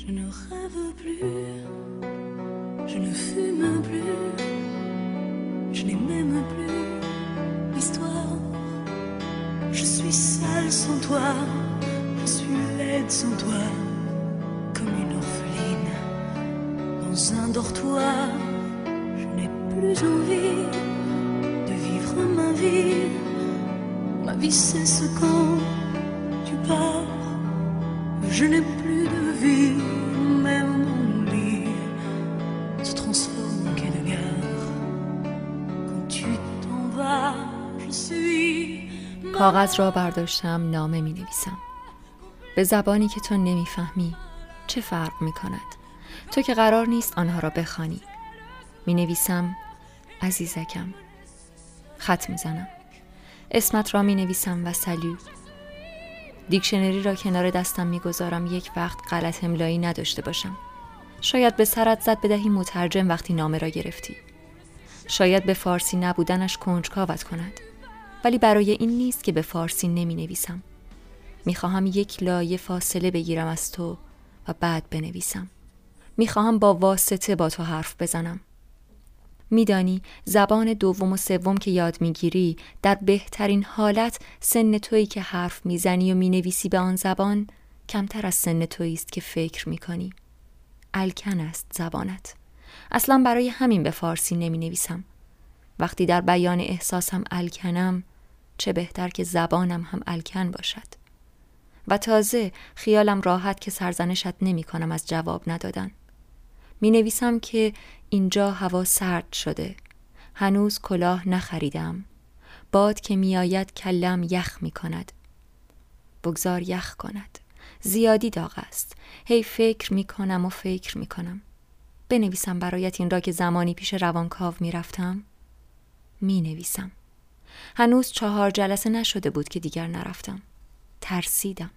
Je ne rêve plus, je ne fume plus, je n'ai même plus l'histoire. Je suis seule sans toi, je suis laide sans toi, comme une orpheline dans un dortoir. Je n'ai plus envie de vivre ma vie. Ma vie cesse quand tu pars. Je n'ai کاغذ را برداشتم نامه می نویسم به زبانی که تو نمی‌فهمی چه فرق می کند تو که قرار نیست آنها را بخوانی. می نویسم عزیزکم. خط می زنم اسمت را می نویسم و سلو دیکشنری را کنار دستم می‌گذارم. یک وقت غلط املایی نداشته باشم. شاید به سرت زد بدهی مترجم وقتی نامه را گرفتی. شاید به فارسی نبودنش کنجکاوت کند. ولی برای این نیست که به فارسی نمی نویسم می‌خواهم یک لایه فاصله بگیرم از تو و بعد بنویسم. می‌خواهم با واسطه با تو حرف بزنم. میدانی زبان دوم و سوم که یاد می‌گیری در بهترین حالت سن تویی که حرف می‌زنی و می‌نویسی به آن زبان کمتر از سن تویی است که فکر می‌کنی. الکن است زبانت. اصلا برای همین به فارسی نمی نویسم وقتی در بیان احساسم الکنم چه بهتر که زبانم هم الکن باشد. و تازه خیالم راحت که سرزنشت نمی کنم از جواب ندادن. می نویسم که اینجا هوا سرد شده. هنوز کلاه نخریدم. باد که میآید کلم یخ می کند. بگذار یخ کند. زیادی داغ است. هی فکر می کنم و فکر می کنم. بنویسم برایت این را که زمانی پیش روانکاو می رفتم. می نویسم. هنوز چهار جلسه نشده بود که دیگر نرفتم. ترسیدم.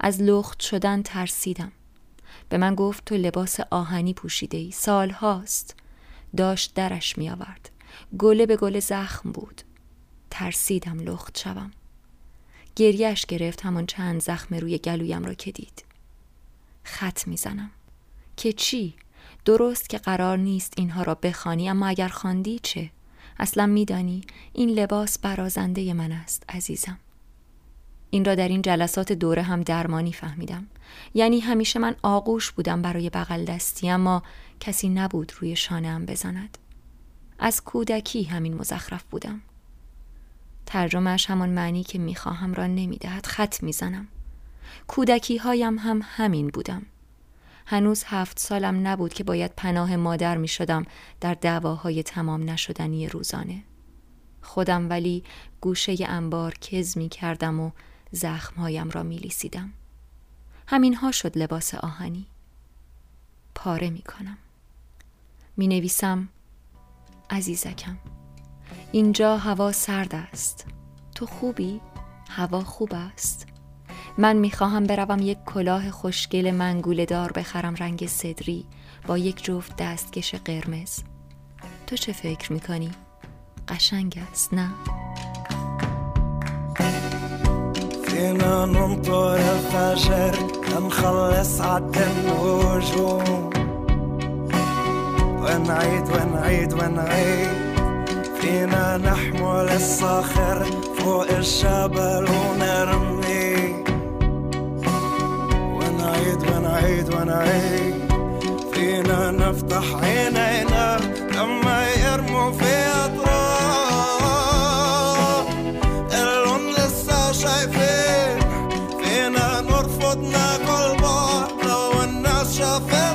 از لخت شدن ترسیدم. به من گفت تو لباس آهنی پوشیده ای. سال هاست. داشت درش می آورد. گله به گله زخم بود. ترسیدم لخت شوم. گریهش گرفت همان چند زخم روی گلویم را که دید. خط می‌زنم که چی؟ درست که قرار نیست اینها را بخوانی اما اگر خواندی چه؟ اصلا میدانی این لباس برازنده من است عزیزم. این را در این جلسات دوره هم درمانی فهمیدم. یعنی همیشه من آغوش بودم برای بغل دستی اما کسی نبود روی شانه بزند. از کودکی همین مزخرف بودم. ترجمهش همان معنی که می‌خواهم را نمی‌دهد خط می‌زنم. کودکی هایم هم همین بودم. هنوز هفت سالم نبود که باید پناه مادر می شدم در دعواهای تمام نشدنی روزانه. خودم ولی گوشه انبار کز می کردم و زخمهایم را می لیسیدم همین ها شد لباس آهنی. پاره می کنم می نویسم عزیزکم اینجا هوا سرد است. تو خوبی؟ هوا خوب است. من می‌خواهم بروم یک کلاه خوشگل منگوله دار بخرم رنگ صدری با یک جفت دستکش قرمز تو چه فکر می‌کنی؟ قشنگ است نه؟ فينا ونعيد ونعيد ونعيد فينا نحمل الصخر فوق الجبل ونرمي نفتح عينينا لما يرموا في أطراف. اللون لسه شايفين فينا نرفض ناكل بعض لو الناس شافتنا